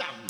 down.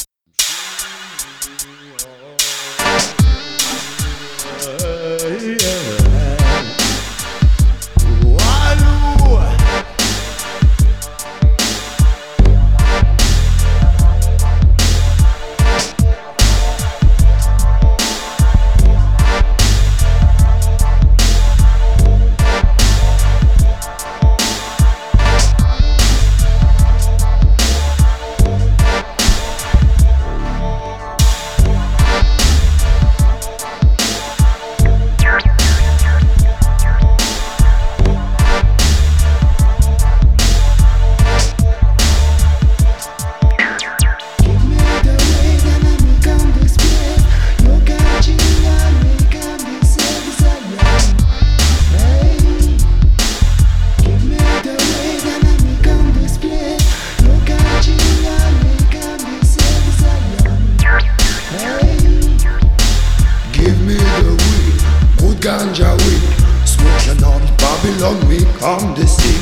so we come to see.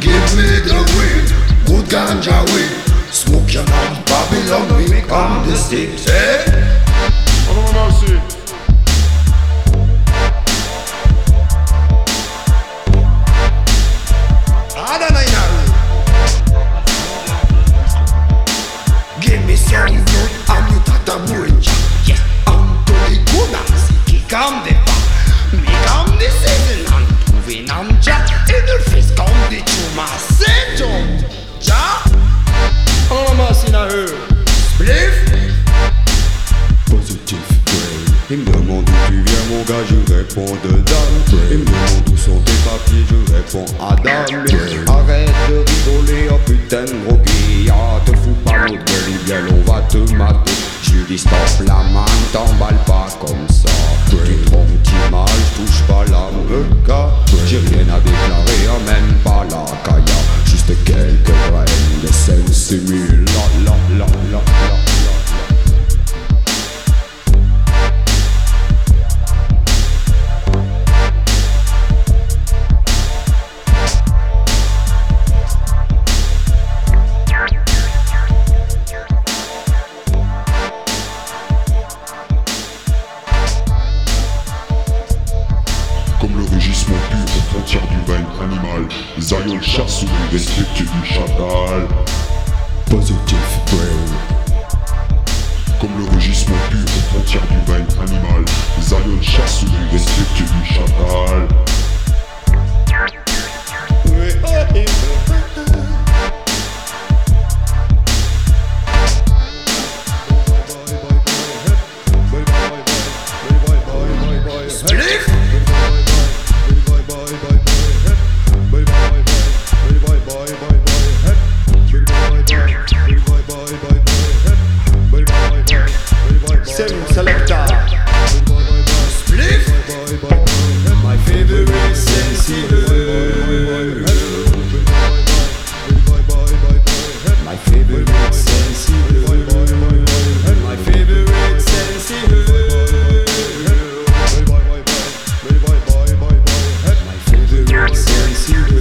Give me the weed, good ganja weed. Smoke your non Babylon, we come to see Macedo, Positif, Il me demande où tu viens mon gars, je réponds de dame Il me demande où sont tes papiers, je réponds à dame Arrête de rigoler, oh putain gros ah, Te fous pas notre gueule, bien on va te mater. Je dis la main, t'emballe divine animal. Les aïeuls chassent les respectueux du chacal. Positive brain. Comme le rugissement pur aux frontières du veine animal. Les aïeuls chassent les see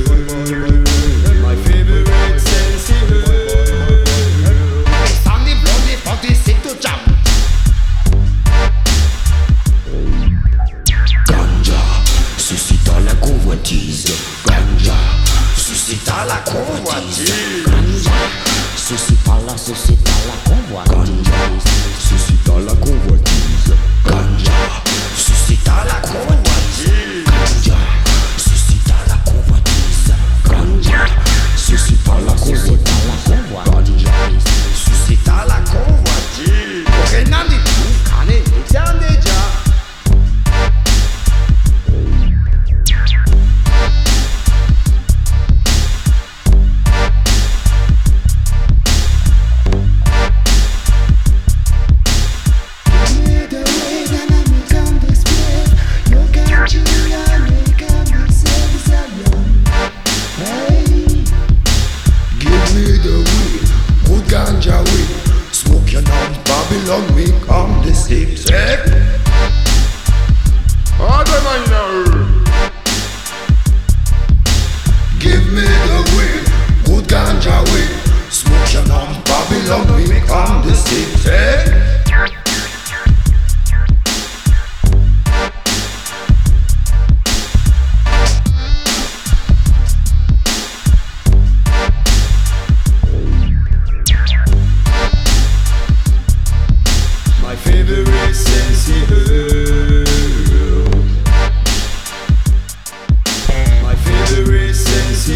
My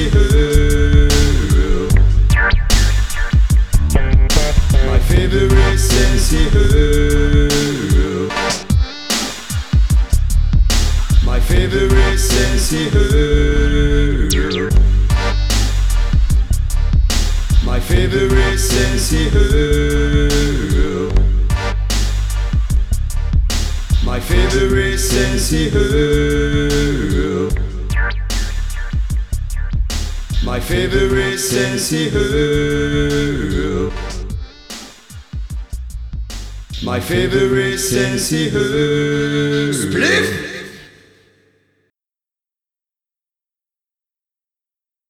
favorite Sensi Herb. My favorite Sensi Herb. My favorite Sensi Herb. My favorite. Favorite Sensi Herb. My favorite Sensi Herb. Spliff.